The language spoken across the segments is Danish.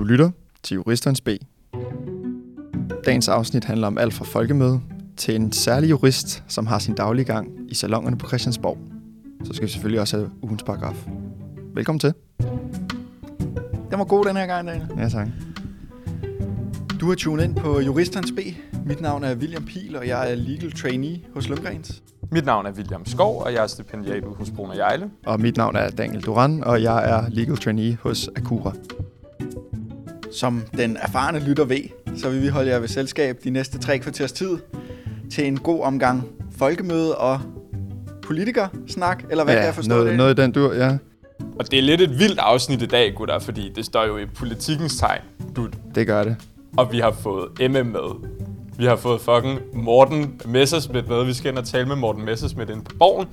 Du lytter til Juristernes B. Dagens afsnit handler om alt fra folkemøde til en særlig jurist, som har sin daglige gang i salongerne på Christiansborg. Så skal vi selvfølgelig også have ugens paragraf. Velkommen til. Den var god den her gang, Daniel. Ja, tak. Du har tunet ind på Juristernes B. Mit navn er William Pihl, og jeg er legal trainee hos Lundgrens. Mit navn er William Skov, og jeg er stipendiat ude hos Brun og Jejle. Og mit navn er Daniel Duran, og jeg er legal trainee hos Akura. Som den erfarne lytter ved, så vil vi holde jer ved selskab de næste tre kvarters tid til en god omgang folkemøde og politikersnak, eller hvad ja, kan jeg forstå noget, det? noget i den dur, ja. Og det er lidt et vildt afsnit i dag, gutter, fordi det står jo i politikkens tegn, dude. Det gør det. Og vi har fået MM med. Vi har fået fucking Morten Messersmith med. Vi skal ind og tale med Morten Messersmith inde på borgen.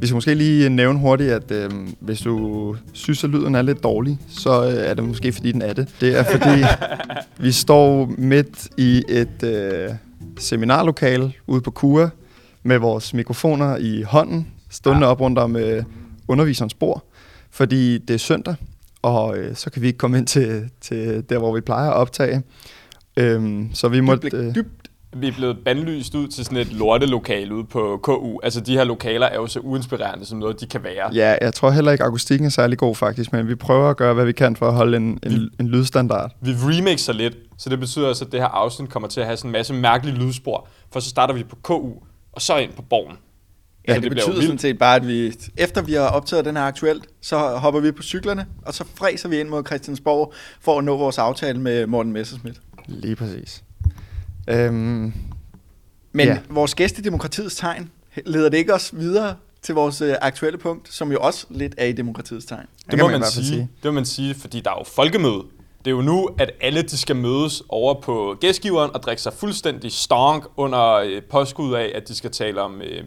Vi skal måske lige nævne hurtigt, at øh, hvis du synes, at lyden er lidt dårlig, så øh, er det måske, fordi den er det. Det er fordi, vi står midt i et øh, seminarlokale ude på KUA med vores mikrofoner i hånden, stående Ja. op rundt om øh, underviserens bord, fordi det er søndag, og øh, så kan vi ikke komme ind til, til der, hvor vi plejer at optage. Øhm, så vi måtte... Dybt, Øh, dybt. Vi er blevet bandlyst ud til sådan et lortelokale ude på KU. Altså, de her lokaler er jo så uinspirerende som noget, de kan være. ja, jeg tror heller ikke, akustikken er særlig god faktisk, men vi prøver at gøre, hvad vi kan for at holde en, en, en lydstandard. Vi remixer lidt, så det betyder også, at det her afsnit kommer til at have sådan en masse mærkelige lydspor. For så starter vi på KU, og så ind på borgen. Ja, Så det, det betyder sådan set bare, at vi, efter vi har optaget den her aktuelt, så hopper vi på cyklerne, og så fræser vi ind mod Christiansborg for at nå vores aftale med Morten Messerschmidt. Lige præcis. Øhm, Men Ja. vores gæst i demokratiets tegn, leder det ikke os videre til vores øh, aktuelle punkt, som jo også lidt er i demokratiets tegn? Det kan må man man, sige. sige. Det må man sige, fordi der er jo folkemøde. Det er jo nu, at alle de skal mødes over på gæstgiveren og drikke sig fuldstændig stonk under øh, påskud af, at de skal tale om øh,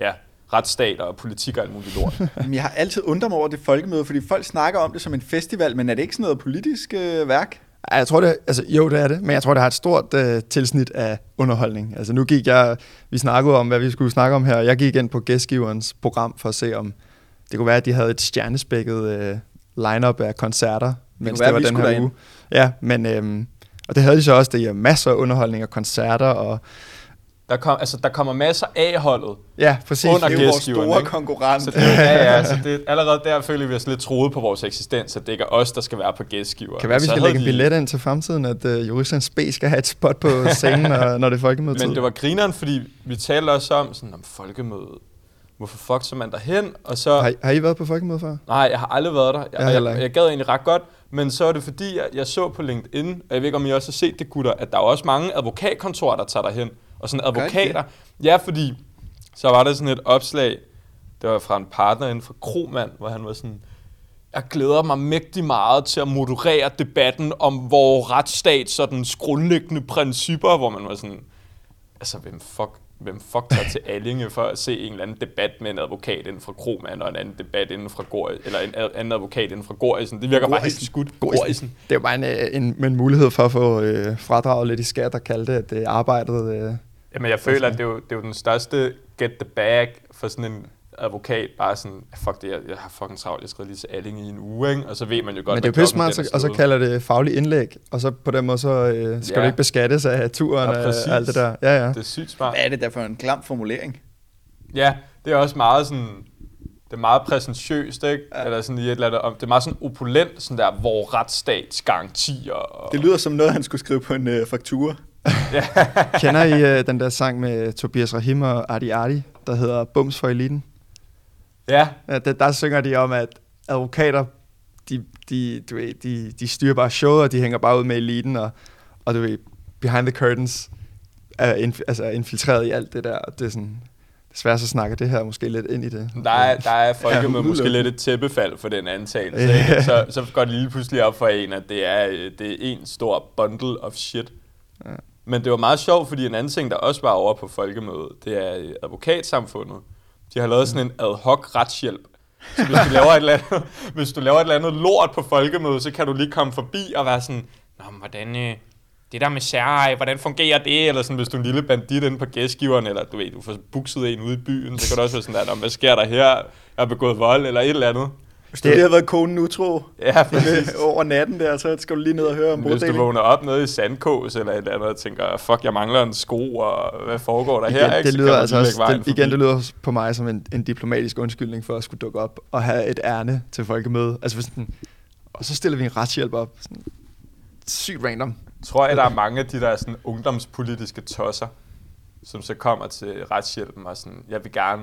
ja, retsstat og politik og alt muligt lort. Jamen, jeg har altid undret mig over det folkemøde, fordi folk snakker om det som en festival, men er det ikke sådan noget politisk øh, værk? Jeg tror det, altså jo det er det, men jeg tror det har et stort øh, tilsnit af underholdning. Altså nu gik jeg, vi snakkede om, hvad vi skulle snakke om her, jeg gik ind på gæstgiverens program for at se om, det kunne være, at de havde et stjernespækket øh, line-up af koncerter, mens det, være, var vi den skulle her derind. uge. Ja, men, øhm, og det havde de så også, det er masser af underholdning og koncerter, og Der, kom, altså, der kommer masser af holdet. ja, præcis. Under Det er jo vores store ikke? konkurrent. Så det, ja, ja, så det, allerede der føler vi os lidt troet på vores eksistens, at det ikke er os, der skal være på gæstgiver. kan være, vi skal lægge en de- billet ind til fremtiden, at øh, Juristens B skal have et spot på scenen, når, når det er folkemødetid. Men det var grineren, fordi vi talte også om sådan om folkemøde. Hvorfor fuck så man derhen? Og så... Har, I- har I været på folkemøde før? Nej, jeg har aldrig været der. Jeg, Jeg jeg, jeg gad egentlig ret godt, men så er det fordi, jeg, jeg så på LinkedIn, og jeg ved ikke, om I også har set det, gutter, at der er også mange advokatkontorer, der tager derhen. Og sådan advokater. Ja, fordi så var der sådan et opslag, det var fra en partner inden for Kromand, hvor han var sådan, jeg glæder mig mægtig meget til at moderere debatten om vores retsstats grundlæggende principper, hvor man var sådan, altså hvem fuck, hvem fuck tager til Allinge for at se en eller anden debat med en advokat inden fra Kromand, og en anden debat inden fra Gård, eller en anden advokat inden fra Gårdisen. Det virker bare helt skudt. Gårdisen. Gårdisen. Det er jo bare en, øh, en, en mulighed for at få øh, fradraget lidt i skat og kalde det, at det er arbejdet... Øh, Jamen jeg føler, at det er, jo, det er jo den største get the bag for sådan en advokat, bare sådan, fuck det, jeg, jeg har fucking travlt, jeg skal lige til Allinge i en uge, ikke? og så ved man jo godt, men det er jo smart, så, og så kalder det faglig indlæg, og så på den måde så øh, skal Ja. du ikke beskattes af turen Ja, og præcis. alt det der. Ja, ja. Det er sygt smart. Hvad er det der for en klam formulering? Ja, det er også meget sådan, det er meget præsentiøst, ikke? Ja. Eller sådan i et eller andet, om- det er meget sådan opulent, sådan der, hvor retsstats garantier og... Det lyder som noget, han skulle skrive på en øh, faktura. Kender I øh, den der sang med Tobias Rahim og Ardi Ardi, der hedder Bums for Eliten? Ja, Ja, der, der synger de om, at advokater, de, de, du ved, de, de styrer bare showet, og de hænger bare ud med eliten, og, og du ved, behind the curtains er inf- altså er infiltreret i alt det der, og det er sådan, desværre så snakker det her måske lidt ind i det. der er, der er folkemøde Ja, ja, måske lidt et tæppefald for den antagelse, ikke? Så, så går det lige pludselig op for en, at det er, øh, det er en stor bundle of shit. Ja. Men det var meget sjovt, fordi en anden ting, der også var over på folkemødet, det er advokatsamfundet. De har lavet sådan en ad hoc retshjælp. Så hvis du laver et eller andet, hvis du laver et eller andet lort på folkemødet, så kan du lige komme forbi og være sådan, Nå, men hvordan, øh, det der med særej, hvordan fungerer det? Eller sådan, hvis du er en lille bandit inde på gæstgiveren, eller du ved, du får bukset en ude i byen, så kan du også være sådan der, hvad sker der her? Jeg har begået vold, eller et eller andet. Hvis du lige har været konen utro Ja, præcis. over natten der, så skal du lige ned og høre om Hvis du vågner op nede i Sandkås eller et eller andet og tænker, fuck, jeg mangler en sko, og hvad foregår der her? Igen, ikke? det lyder altså også, det, igen, det lyder på mig som en, en diplomatisk undskyldning for at skulle dukke op og have et ærne til folkemøde. Altså hvis den, og så stiller vi en retshjælp op. Sådan, sygt random. Tror jeg, der er mange af de der sådan, ungdomspolitiske tosser, som så kommer til retshjælpen og sådan, jeg vil gerne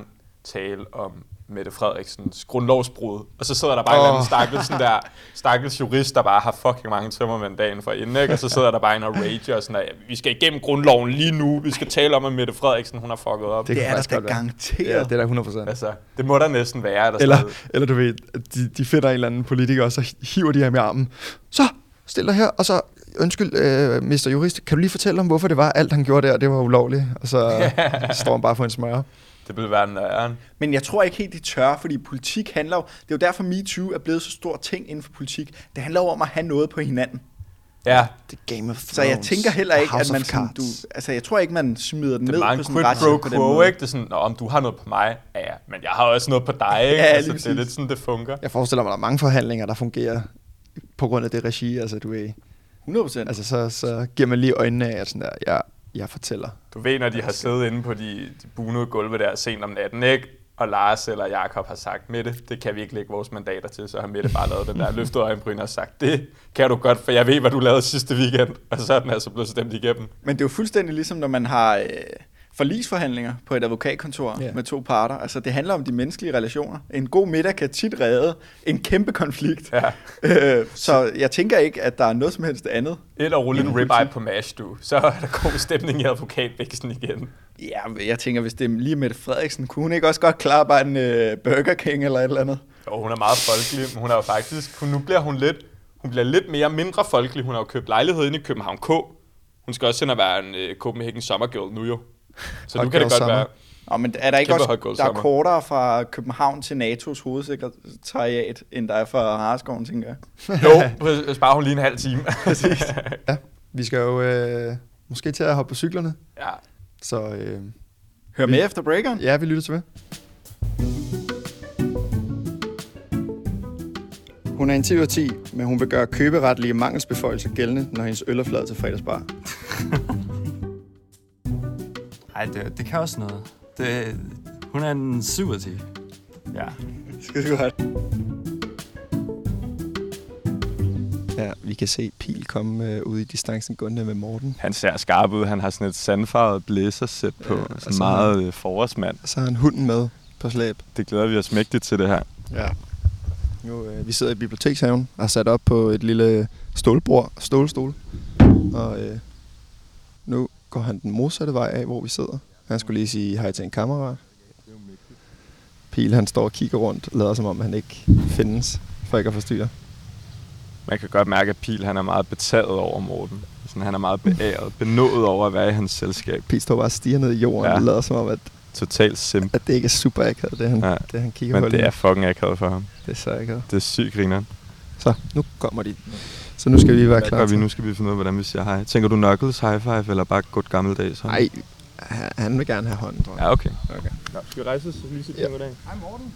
tale om Mette Frederiksens grundlovsbrud. Og så sidder der bare oh. en eller anden stakkels, sådan der, stakkels jurist, der bare har fucking mange tømmermænd dagen for inden, ikke? Og så sidder der bare en og rager og sådan der, vi skal igennem grundloven lige nu, vi skal tale om, at Mette Frederiksen, hun har fucket op. Det Det er der da garanteret. Ja, det er der 100 procent. Altså, det må der næsten være. Der Eller, sådan eller du ved, de, de finder en eller anden politiker, og så hiver de ham i armen. Så, stil dig her, og så, undskyld, øh, Mr. Jurist, kan du lige fortælle om, hvorfor det var, alt han gjorde der, det var ulovligt? Og så står han bare for en smør. Det vil være nøjeren. Men jeg tror ikke helt, de tør, fordi politik handler jo... Det er jo derfor, MeToo er blevet så stor ting inden for politik. Det handler jo om at have noget på hinanden. Ja, Det er Game of Thrones. Så jeg tænker heller ikke, House at man sådan, du, altså jeg tror ikke, man smider den det ned er på en sådan quid en pro retshjælp på den måde. ikke? Det er sådan, "Nå, om du har noget på mig, ja, ja, men jeg har også noget på dig, ikke? Ja, altså, det er lidt sådan, det fungerer. Jeg forestiller mig, at der er mange forhandlinger, der fungerer på grund af det regi, altså du ved. 100 procent. Altså så, så giver man lige øjnene af, at sådan der, jeg, jeg fortæller. Du ved, når de har siddet inde på de, de bunede gulve der sent om natten, ikke? Og Lars eller Jakob har sagt, Mette, det kan vi ikke lægge vores mandater til, så har Mette bare lavet den der løftet øjenbryn og sagt, det kan du godt, for jeg ved, hvad du lavede sidste weekend. Og så er den altså blevet stemt igennem. Men det er jo fuldstændig ligesom, når man har øh, forlisforhandlinger på et advokatkontor yeah. med to parter. Altså, det handler om de menneskelige relationer. En god middag kan tit redde en kæmpe konflikt. Ja. Øh, så jeg tænker ikke, at der er noget som helst andet. Eller rulle en ribeye på mash, du. Så er der god stemning i advokatvæksten igen. Ja, jeg tænker, hvis det er lige Mette Frederiksen, kunne hun ikke også godt klare bare en øh, Burger King eller et eller andet? Og hun er meget folkelig, men hun er jo faktisk, hun, nu bliver hun lidt, hun bliver lidt mere mindre folkelig. Hun har jo købt lejlighed inde i København K. Hun skal også ind og være en uh, Copenhagen Summer Girl nu jo. Så nu kan det godt summer. være, Nå, men er der ikke Kæmpe også, der er kortere fra København til NATO's hovedsekretariat, end der er fra Harskoven, tænker jeg. jo, præcis, sparer hun lige en halv time. Ja, vi skal jo øh, måske til at hoppe på cyklerne, ja. så øh, Hør Vi- med efter breakeren. ja, vi lytter til hvad. Hun er en 10 ud af 10, men hun vil gøre køberetlige mangelsbeføjelser gældende, når hendes øl er flad til fredagsbar. Ej, det, det kan også noget. Det, hun er en 7 af 10. Ja. Skal du godt. Ja, vi kan se Pil komme øh, ud i distancen gående med Morten. Han ser skarp ud. Han har sådan et sandfarvet blazersæt på. Ja, sådan så- meget øh, forårsmand. Og så har han hunden med på slæb. Det glæder vi os mægtigt til det her. Ja. Nu, øh, vi sidder i bibliotekshaven og har sat op på et lille stålbord, stålstol. Og øh, går han den modsatte vej af, hvor vi sidder. Han skulle lige sige hej til en kammerat. Pil, han står og kigger rundt lader som om, han ikke findes, for ikke at forstyrre. Man kan godt mærke, at Pil han er meget betaget over Morten. Sådan, han er meget beæret, benået over at være i hans selskab. Pil står bare og stiger ned i jorden Ja. og lader som om, at, Totalt simp. at det ikke er super akavet, det han, Ja. det han kigger Men på. det lige er fucking akavet for ham. det er så akavet. Det er sygt griner. Så, nu kommer de. Så nu skal vi være Hvad klar gør vi nu? Skal vi finde ud af, hvordan vi siger hej. Tænker du Knuckles high five, eller bare godt gammeldags? hånd? Nej, han, vil gerne have hånden, tror jeg. Ja, okay. Okay. Nå, skal vi rejse os lige sige Ja. goddag? Hej Morten.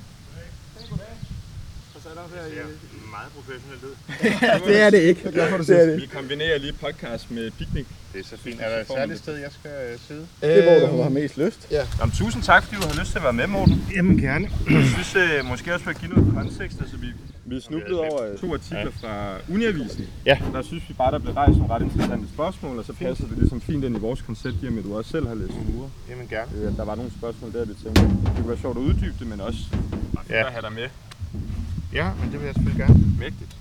meget professionelt ud. det er det ikke. Det er det. Vi kombinerer lige podcast med piknik. Det er så fint. Er der et særligt sted, jeg skal øh, sidde? Det er, hvor du har mest lyst. Jamen, tusind tak, fordi du har lyst til at være med, Morten. Jamen gerne. Jeg synes øh, måske også, at give noget kontekst. Altså, vi, vi Okay, over øh, to artikler fra Uniavisen. Ja. Der synes vi bare, der blev rejst nogle ret interessante spørgsmål, og så passer det ligesom fint ind i vores koncept, i og med at du også selv har læst jura. Jamen gerne. Øh, der var nogle spørgsmål der, vi tænkte, det kunne være sjovt at uddybe det, men også Ja. at have dig med. Ja, men det vil jeg selvfølgelig gerne. Mægtigt.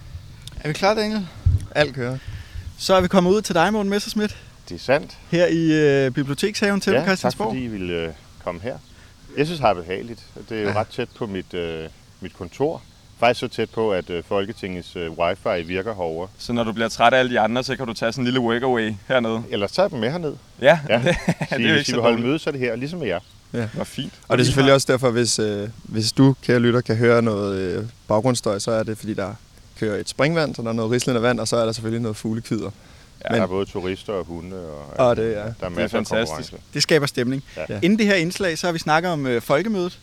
Er vi klar, Daniel? Alt kører. Så er vi kommet ud til dig, Morten Messerschmidt, Det er sandt. her i øh, Bibliotekshaven til ja, tak Christiansborg. fordi I ville øh, komme her. Jeg synes, det er behageligt. Det er jo Ja. ret tæt på mit, øh, mit kontor. Faktisk så tæt på, at øh, Folketingets øh, wifi virker herovre. Så når du bliver træt af alle de andre, så kan du tage sådan en lille workaway hernede. Ellers tager jeg dem med herned. Ja, Ja. det, det er jo ikke I så vil holde møde, så er det her, ligesom med jer. Det var fint. Og det er selvfølgelig også derfor, hvis, øh, hvis du, kære lytter, kan høre noget øh, baggrundsstøj, så er det, fordi der kører et springvand, så der er noget rislende vand, og så er der selvfølgelig noget fuglekvider. Ja, Men- der er både turister og hunde, og, Og det er, der er masser af fantastisk. konkurrence. Det skaber stemning. Ja. Ja. Inden det her indslag, så har vi snakket om øh, folkemødet.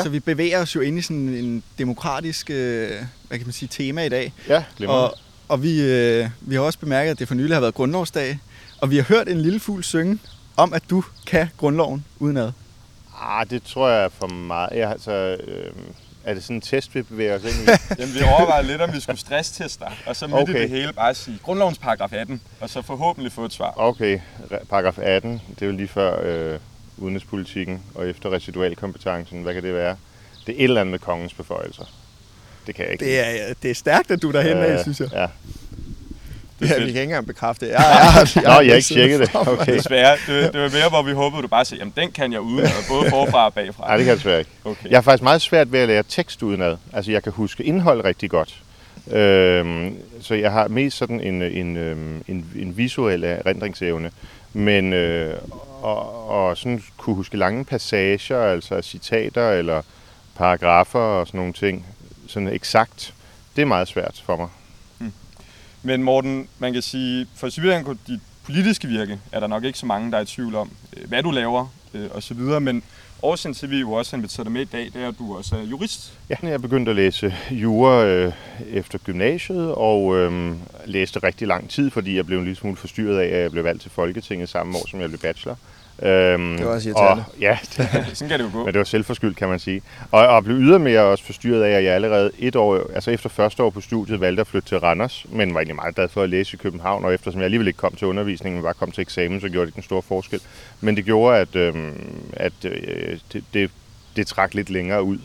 Så vi bevæger os jo ind i sådan en demokratisk, øh, hvad kan man sige, tema i dag. Ja, glimrende. Og, og vi, øh, vi har også bemærket, at det for nylig har været grundlovsdag. Og vi har hørt en lille fugl synge om, at du kan grundloven udenad. Ah, det tror jeg er for meget. Jeg, altså, øh, er det sådan en test, vi bevæger os ind i? Jamen, vi overvejede lidt, om vi skulle stressteste dig, og så midt okay. i det hele bare sige grundlovens paragraf 18, og så forhåbentlig få et svar. Okay, paragraf 18, det er jo lige før øh, udenrigspolitikken, og efter residualkompetencen, hvad kan det være? Det er et eller andet med kongens beføjelser. Det kan jeg ikke. Det er, det er stærkt, at du er derhen af, synes jeg. Ja. Ja, vi kan ikke engang bekræfte det. Jeg, jeg, jeg, Nå, jeg har ikke tjekket det. Okay. Desværre, det, det var mere, hvor vi håbede, du bare sagde, jamen den kan jeg uden, både forfra og bagfra. Nej, det kan jeg desværre ikke. Okay. Jeg har faktisk meget svært ved at lære tekst udenad. Altså, jeg kan huske indhold rigtig godt. Øhm, så jeg har mest sådan en, en, øhm, en, en visuel erindringsevne. Men øh, og, og sådan kunne huske lange passager, altså citater eller paragrafer og sådan nogle ting, sådan eksakt, det er meget svært for mig. Hmm. Men Morten, man kan sige, for Sibirien kunne dit politiske virke, er der nok ikke så mange, der er i tvivl om, øh, hvad du laver øh, og så videre, men årsagen til, at vi jo også har inviteret dig med i dag, det er, at du også er jurist. Ja, jeg begyndte at læse jura øh, efter gymnasiet, og øh, læste rigtig lang tid, fordi jeg blev en lille smule forstyrret af, at jeg blev valgt til Folketinget samme år, som jeg blev bachelor. Øhm, Det var også irriterende. Og, ja, det, Sådan kan det jo gå. men det var selvforskyldt, kan man sige. Og, og blev ydermere også forstyrret af, at jeg allerede et år, altså efter første år på studiet, valgte at flytte til Randers, men var egentlig meget glad for at læse i København, og eftersom jeg alligevel ikke kom til undervisningen, men bare kom til eksamen, så gjorde det ikke en stor forskel. Men det gjorde, at, øh, at øh, det, det, det trak lidt længere ud.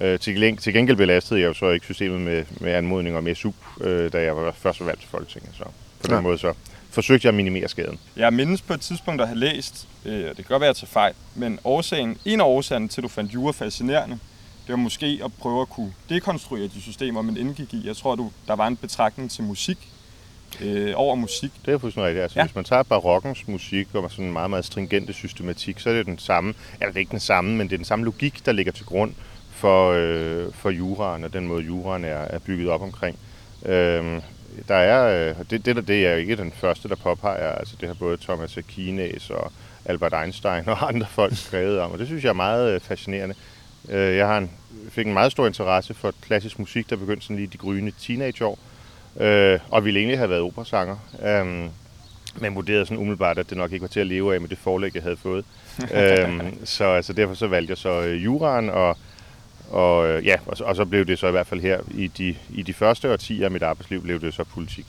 Øh, til, gengæld, til gengæld belastede jeg jo så ikke systemet med, med anmodning om SU, øh, da jeg var først valgt til Folketinget. Så på den Ja. måde så forsøgte jeg at minimere skaden. Jeg mindes på et tidspunkt at have læst, øh, det kan godt være, at jeg fejl, men årsagen, en af årsagerne til, at du fandt jura fascinerende, det var måske at prøve at kunne dekonstruere de systemer, man indgik i. Jeg tror, du, der var en betragtning til musik, øh, over musik. Det er fuldstændig rigtigt. Altså, Ja. Hvis man tager barokkens musik og sådan en meget, meget stringente systematik, så er det den samme, eller det er ikke den samme, men det er den samme logik, der ligger til grund for, øh, for juraen og den måde, juraen er, er bygget op omkring. Øhm, der er, øh, det, det, der, det er ikke den første, der påpeger, altså det har både Thomas Aquinas og Albert Einstein og andre folk skrevet om, og det synes jeg er meget øh, fascinerende. Øh, jeg har en, fik en meget stor interesse for klassisk musik, der begyndte sådan lige de gryende teenageår, øh, og ville egentlig have været operasanger. Øhm, men vurderede sådan umiddelbart, at det nok ikke var til at leve af med det forlæg, jeg havde fået. øhm, så altså, derfor så valgte jeg så øh, juraen, og, og, øh, ja, og, så, og så blev det så i hvert fald her i de, i de første årtier af mit arbejdsliv, blev det så politik.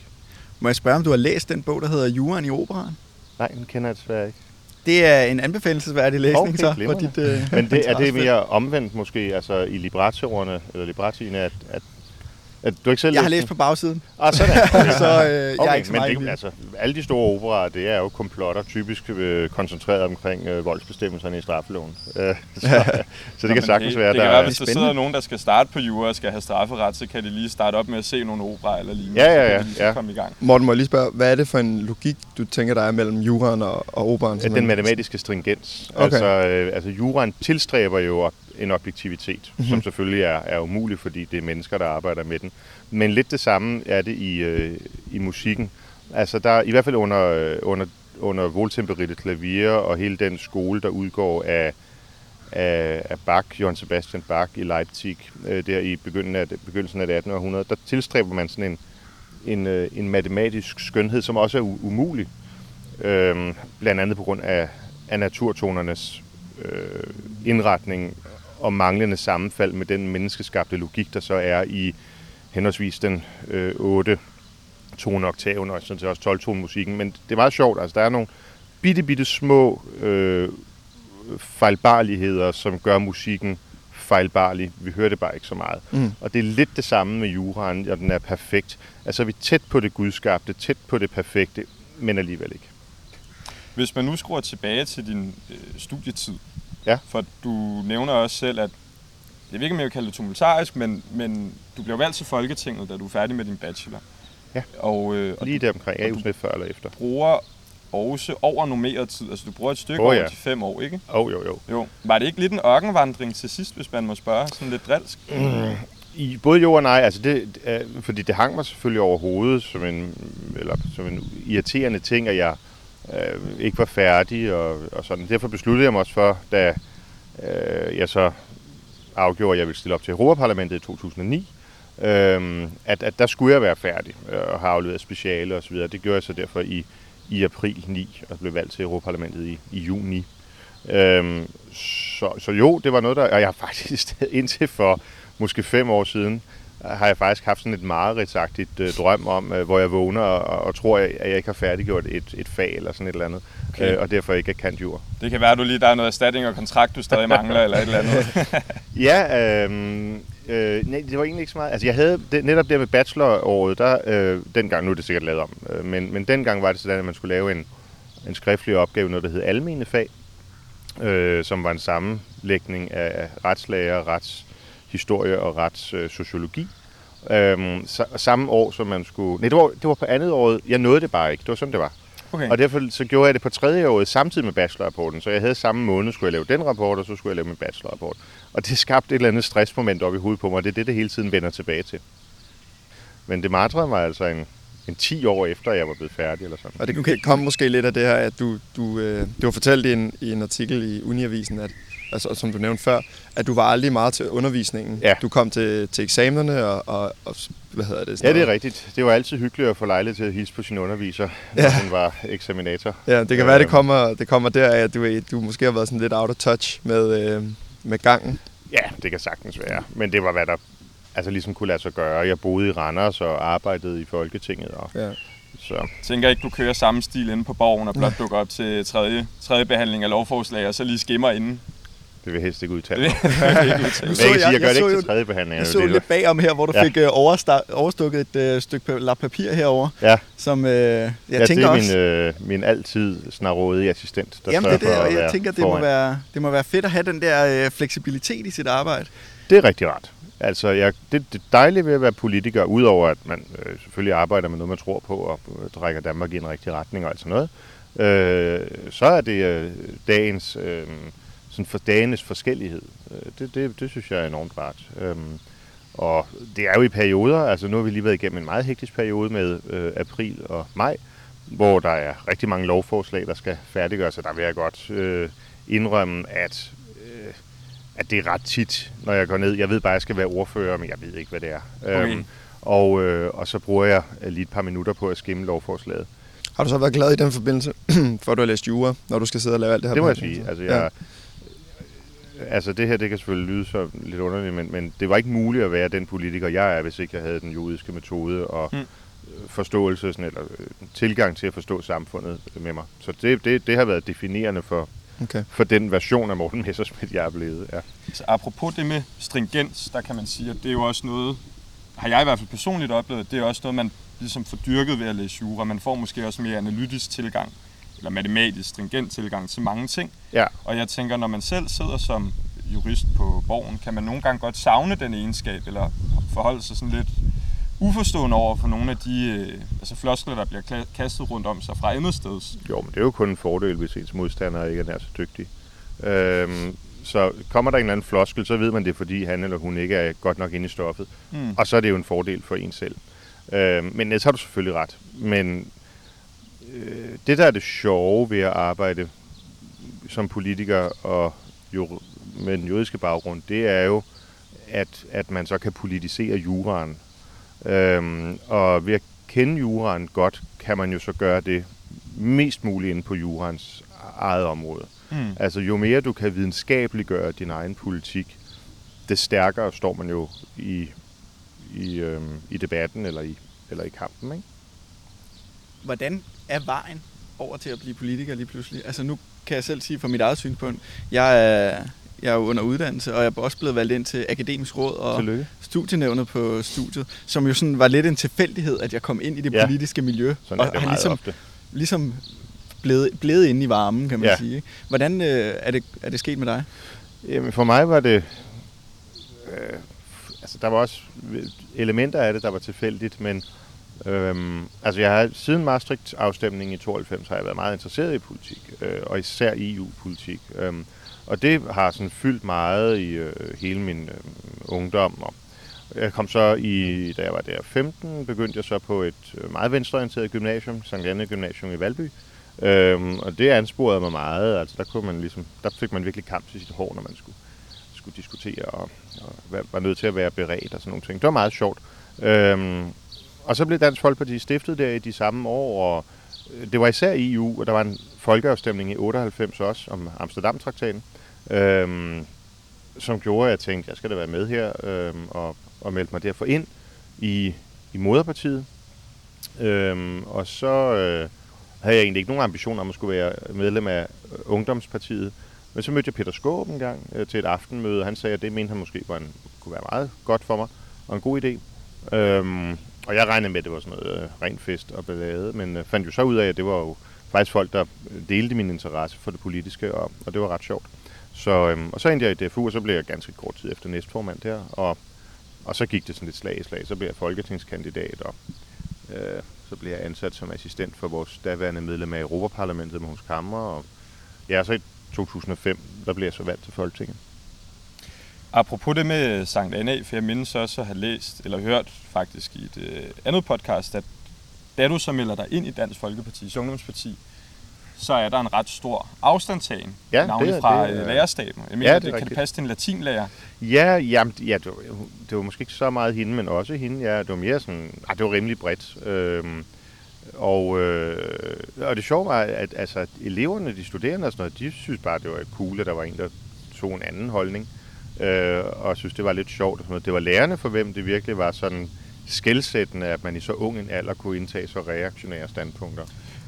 Må jeg spørge, om du har læst den bog, der hedder Juren i Operaen? Nej, den kender jeg desværre ikke. Det er en anbefalesværdig læsning, Okay, så, for dit øh, Men det, er det mere omvendt måske, altså i libratorerne, eller libratierne, at, at, at du ikke selv Jeg har læst læst den? på bagsiden, Ah, sådan. så øh, jeg er Okay, ikke så men meget det, altså, alle de store operaer, det er jo komplotter, typisk øh, koncentreret omkring øh, voldsbestemmelserne i straffeloven. Øh, så, så det kan sagtens være, det der kan være, er... hvis der sidder nogen, der skal starte på jura og skal have strafferet, så kan de lige starte op med at se nogle opera eller lignende. Ja, ja, ja, ja. komme i gang. Morten, må jeg lige spørge, hvad er det for en logik, du tænker, der er mellem juraen og, og operaen? Den matematiske stringens. Okay. Altså, øh, altså juraen tilstræber jo en objektivitet, Mhm. mm-hmm. som selvfølgelig er, er umulig, fordi det er mennesker, der arbejder med den. Men lidt det samme er det i, øh, i musikken. Altså der, i hvert fald under, øh, under, under Voltemperite Klavier og hele den skole, der udgår af, af, af Bach, Johann Sebastian Bach i Leipzig, øh, der i begyndelsen af, begyndelsen af det 18. århundrede, der tilstræber man sådan en, en, øh, en matematisk skønhed, som også er u- umulig. Øhm, blandt andet på grund af, af naturtonernes øh, indretning og manglende sammenfald med den menneskeskabte logik, der så er i henholdsvis den øh, 8 tone oktaven og sådan set også 12 tone musikken. Men det er meget sjovt, altså der er nogle bitte, bitte små øh, fejlbarligheder, som gør musikken fejlbarlig. Vi hører det bare ikke så meget. Mm. Og det er lidt det samme med juraen, og den er perfekt. Altså vi er tæt på det gudskabte, tæt på det perfekte, men alligevel ikke. Hvis man nu skruer tilbage til din øh, studietid, Ja. for du nævner også selv, at jeg ved ikke, om jeg vil kalde det tumultarisk, men, men du blev valgt til Folketinget, da du er færdig med din bachelor. Ja. Og, øh, og Lige der omkring, og er før eller efter. bruger også over normeret tid. Altså du bruger et stykke over ja. til fem år, ikke? Åh, oh, jo, jo. Jo. Var det ikke lidt en ørkenvandring til sidst, hvis man må spørge? Sådan lidt drilsk? I både jo og nej, altså det, øh, fordi det hang mig selvfølgelig over hovedet som en, eller som en irriterende ting, at jeg øh, ikke var færdig og, og sådan. Derfor besluttede jeg mig også for, da øh, jeg så afgjorde, at jeg ville stille op til Europaparlamentet i 2009, øhm, at, at der skulle jeg være færdig øh, og have afleveret speciale osv. Det gjorde jeg så derfor i, i april 9 og blev valgt til Europaparlamentet i, i juni. Øhm, så, så jo, det var noget, der... Og jeg har faktisk indtil for måske fem år siden, har jeg faktisk haft sådan et mareridtsagtigt øh, drøm om, øh, hvor jeg vågner og, og tror, at jeg ikke har færdiggjort et, et fag eller sådan et eller andet, Okay. øh, og derfor ikke er kant jur. Det kan være, at du lige, der er noget erstatning og kontrakt, du stadig mangler, eller et eller andet. Ja, øhm, øh, nej, det var egentlig ikke så meget. Altså, jeg havde det, netop der med bacheloråret, der, øh, dengang, nu er det sikkert lavet om, øh, men, men dengang var det sådan, at man skulle lave en, en skriftlig opgave, noget der hed almene fag, øh, som var en sammenlægning af retslæger, retshistorie og retssociologi. Øhm, så, samme år, som man skulle... Nej, det var, det var på andet året. Jeg nåede det bare ikke. Det var sådan, det var. Okay. Og derfor så gjorde jeg det på tredje året samtidig med bachelorrapporten. Så jeg havde samme måned, skulle jeg lave den rapport, og så skulle jeg lave min bachelorrapport. Og det skabte et eller andet stressmoment op i hovedet på mig, og det er det, det hele tiden vender tilbage til. Men det martrede mig altså en, en 10 år efter, jeg var blevet færdig eller sådan. Og det kan komme måske lidt af det her, at du, du, øh, du har fortalt i en, i en artikel i Uniavisen, at, altså, som du nævnte før, at du var aldrig meget til undervisningen. Ja. Du kom til, til eksamenerne og, og, og hvad hedder det? Ja, det er rigtigt. Det var altid hyggeligt at få lejlighed til at hilse på sin underviser, når Ja. han var eksaminator. Ja, det kan være, det Øhm, kommer, det kommer der af, at du, du måske har været sådan lidt out of touch med, øh, med gangen. Ja, det kan sagtens være. Men det var, hvad der altså ligesom kunne lade sig gøre. Jeg boede i Randers og arbejdede i Folketinget. Og, Ja. så Jeg tænker ikke, du kører samme stil inde på borgen og blot dukker op til tredje, tredje behandling af lovforslag, og så lige skimmer inden. Det vil jeg helst ikke udtale ikke. Men så jeg kan sige, jeg- jeg gør jeg det så ikke jo- til tredje behandling. Jeg så lidt bagom her, hvor du Ja. fik øh, overstukket et øh, stykke pa- lap papir herover, Ja, som øh, jeg ja, tænker det er også... min, øh, min altid snarådige assistent, der Jamen det er det, for og at jeg være tænker, det må, være, det må være fedt at have den der øh, fleksibilitet i sit arbejde. Det er rigtig rart. Altså, jeg, det, det dejlige ved at være politiker, udover at man øh, selvfølgelig arbejder med noget, man tror på, og øh, trækker Danmark i en rigtig retning og alt sådan noget, øh, så er det øh, dagens, øh, sådan for dagenes forskellighed. Øh, det, det, det synes jeg er enormt rart. Øhm, og det er jo i perioder, altså nu har vi lige været igennem en meget hektisk periode med øh, april og maj, hvor der er rigtig mange lovforslag, der skal færdiggøres, og der vil jeg godt øh, indrømme, at øh, at det er ret tit, når jeg går ned. Jeg ved bare, at jeg skal være ordfører, men jeg ved ikke, hvad det er. Okay. Øhm, og, øh, og så bruger jeg lige et par minutter på at skimme lovforslaget. Har du så været glad i den forbindelse, for at du har læst jura, når du skal sidde og lave alt det her? Det må jeg sige. Altså, jeg, altså det her, det kan selvfølgelig lyde så lidt underligt, men, men det var ikke muligt at være den politiker, jeg er, hvis ikke jeg havde den juridiske metode og Mm. mm. forståelse, sådan, eller øh, tilgang til at forstå samfundet med mig. Så det, det, det har været definerende for, Okay. for den version af Morten Messerschmidt, jeg er blevet. Ja. Så apropos det med stringens, der kan man sige, at det er jo også noget, har jeg i hvert fald personligt oplevet, det er også noget, man ligesom får dyrket ved at læse jura. Man får måske også mere analytisk tilgang, eller matematisk stringent tilgang til mange ting. ja. Og jeg tænker, når man selv sidder som jurist på borgen, kan man nogle gange godt savne den egenskab, eller forholde sig sådan lidt uforstående over for nogle af de øh, altså floskler, der bliver kastet rundt om sig fra andet sted. Jo, men det er jo kun en fordel, hvis ens modstander ikke er nær så dygtig. Øhm, så kommer der en eller anden floskel, så ved man det, fordi han eller hun ikke er godt nok inde i stoffet. Mm. Og så er det jo en fordel for en selv. Øhm, men ellers har du selvfølgelig ret. Men øh, det, der er det sjove ved at arbejde som politiker og jo, med den juridiske baggrund, det er jo, at, at man så kan politisere juraen. Øhm, og ved at kende juraen godt, kan man jo så gøre det mest muligt inde på jurans eget område. Mm. Altså jo mere du kan videnskabeliggøre din egen politik, det stærkere står man jo i, i, øhm, i debatten eller i, eller i kampen. Ikke? Hvordan er vejen over til at blive politiker lige pludselig? Altså nu kan jeg selv sige fra mit eget synspunkt, jeg er, jeg er jo under uddannelse, og jeg er også blevet valgt ind til akademisk råd og Tillykke. studienævnet på studiet, som jo sådan var lidt en tilfældighed, at jeg kom ind i det Ja. politiske miljø. Sådan og har ligesom, ofte. ligesom blevet, blevet inde i varmen, kan man Ja. sige. Hvordan øh, er, det, er det sket med dig? Jamen for mig var det... Øh, altså der var også elementer af det, der var tilfældigt, men øhm, altså jeg har siden Maastricht-afstemningen i 92 har jeg været meget interesseret i politik, øh, og især EU-politik. Øhm, og det har sådan fyldt meget i øh, hele min øh, ungdom. Og jeg kom så i, da jeg var der 15, begyndte jeg så på et øh, meget venstreorienteret gymnasium, Sankt Anne Gymnasium i Valby. Øhm, og det ansporede mig meget. Altså der, kunne man ligesom, der fik man virkelig kamp til sit hår, når man skulle, skulle diskutere, og, og var- var nødt til at være beredt og sådan nogle ting. Det var meget sjovt. Øhm, og så blev Dansk Folkeparti stiftet der i de samme år, og øh, det var især i EU, og der var en folkeafstemning i 98 også om Amsterdam-traktaten, øhm, som gjorde, at jeg tænkte, jeg skal da være med her, øhm, og, og meldte mig derfor ind i, i moderpartiet. Øhm, og så øh, havde jeg egentlig ikke nogen ambition om at skulle være medlem af øh, Ungdomspartiet. Men så mødte jeg Peter Skåb en gang øh, til et aftenmøde, og han sagde, at det mente han måske var en, kunne være meget godt for mig, og en god idé. Øhm, og jeg regnede med, at det var sådan noget øh, rent fest og ballade, men øh, fandt jo så ud af, at det var jo faktisk folk, der øh, delte min interesse for det politiske, og, og det var ret sjovt. Så, øhm, og så endte jeg i DFU, og så blev jeg ganske kort tid efter næstformand der, og, og så gik det sådan lidt slag i slag. Så blev jeg folketingskandidat, og øh, så blev jeg ansat som assistent for vores daværende medlem af Europaparlamentet, Måns Kammer, og ja, så i 2005, der blev jeg så valgt til Folketinget. Apropos det med Sankt Anna, for jeg mindes også at have læst, eller hørt faktisk i et øh, andet podcast, at da du så melder dig ind i Dansk Folkeparti's ungdomsparti, så er der en ret stor afstandtagen, Ja, navnlig det er- fra det er- øh, lærerstaben. Jeg mener, Ja, det det, kan det passe til en latinlærer? Ja, jamen, ja det, var, det var måske ikke så meget hende, men også hende. Ja, det var mere sådan, ah, det var rimelig bredt. Øhm, og, øh, og det sjove var, at altså, eleverne, de studerende og sådan noget, de synes bare, det var cool, at der var en, der tog en anden holdning. Øh, og synes, det var lidt sjovt. Og sådan noget. Det var lærerne, for hvem det virkelig var sådan skældsættende, at man i så ung en alder kunne indtage så reaktionære standpunkter.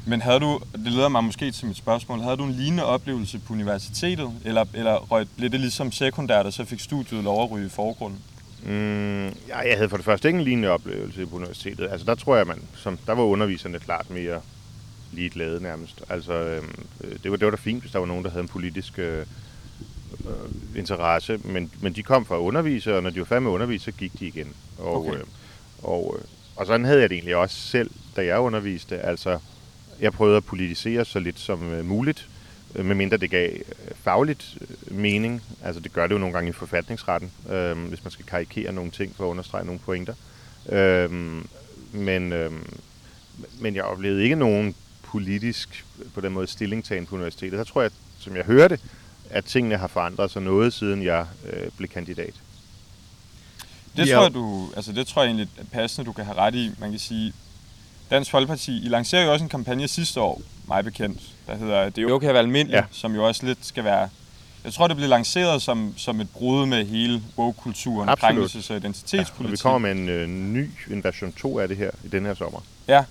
Men havde du, det leder mig måske til mit spørgsmål, havde du en lignende oplevelse på universitetet, eller, eller røg, blev det ligesom sekundært, og så fik studiet lov at ryge i forgrunden? Mm, ja, jeg havde for det første ikke en lignende oplevelse på universitetet. Altså der tror jeg, man, som, der var underviserne klart mere ligeglade nærmest. Altså øhm, øh, det, var, det var da fint, hvis der var nogen, der havde en politisk øh, øh, interesse, men, men de kom fra at undervise, og når de var færdige med undervise, så gik de igen. Og, Okay. øh, og, øh, og sådan havde jeg det egentlig også selv, da jeg underviste. Altså, jeg prøvede at politisere så lidt som øh, muligt, øh, medmindre det gav øh, fagligt øh, mening. Altså det gør det jo nogle gange i forfatningsretten, øh, hvis man skal karikere nogle ting for at understrege nogle pointer. Øh, men, øh, men jeg oplevede ikke nogen politisk på den måde stillingtagen på universitetet. Der tror jeg, som jeg hørte, at tingene har forandret sig noget, siden jeg øh, blev kandidat. Det, Ja. tror jeg, du, altså det tror jeg egentlig er passende, du kan have ret i. Man kan sige, Dansk Folkeparti, I lancerer jo også en kampagne sidste år, mig bekendt, der hedder Det er jo okay at være almindelig, Ja. ja. som jo også lidt skal være... Jeg tror, det blev lanceret som, som et brud med hele woke-kulturen, krænkelses- og Og vi identitetspolitik. kommer med en øh, ny, en version 2 af det her i den her sommer. Ja,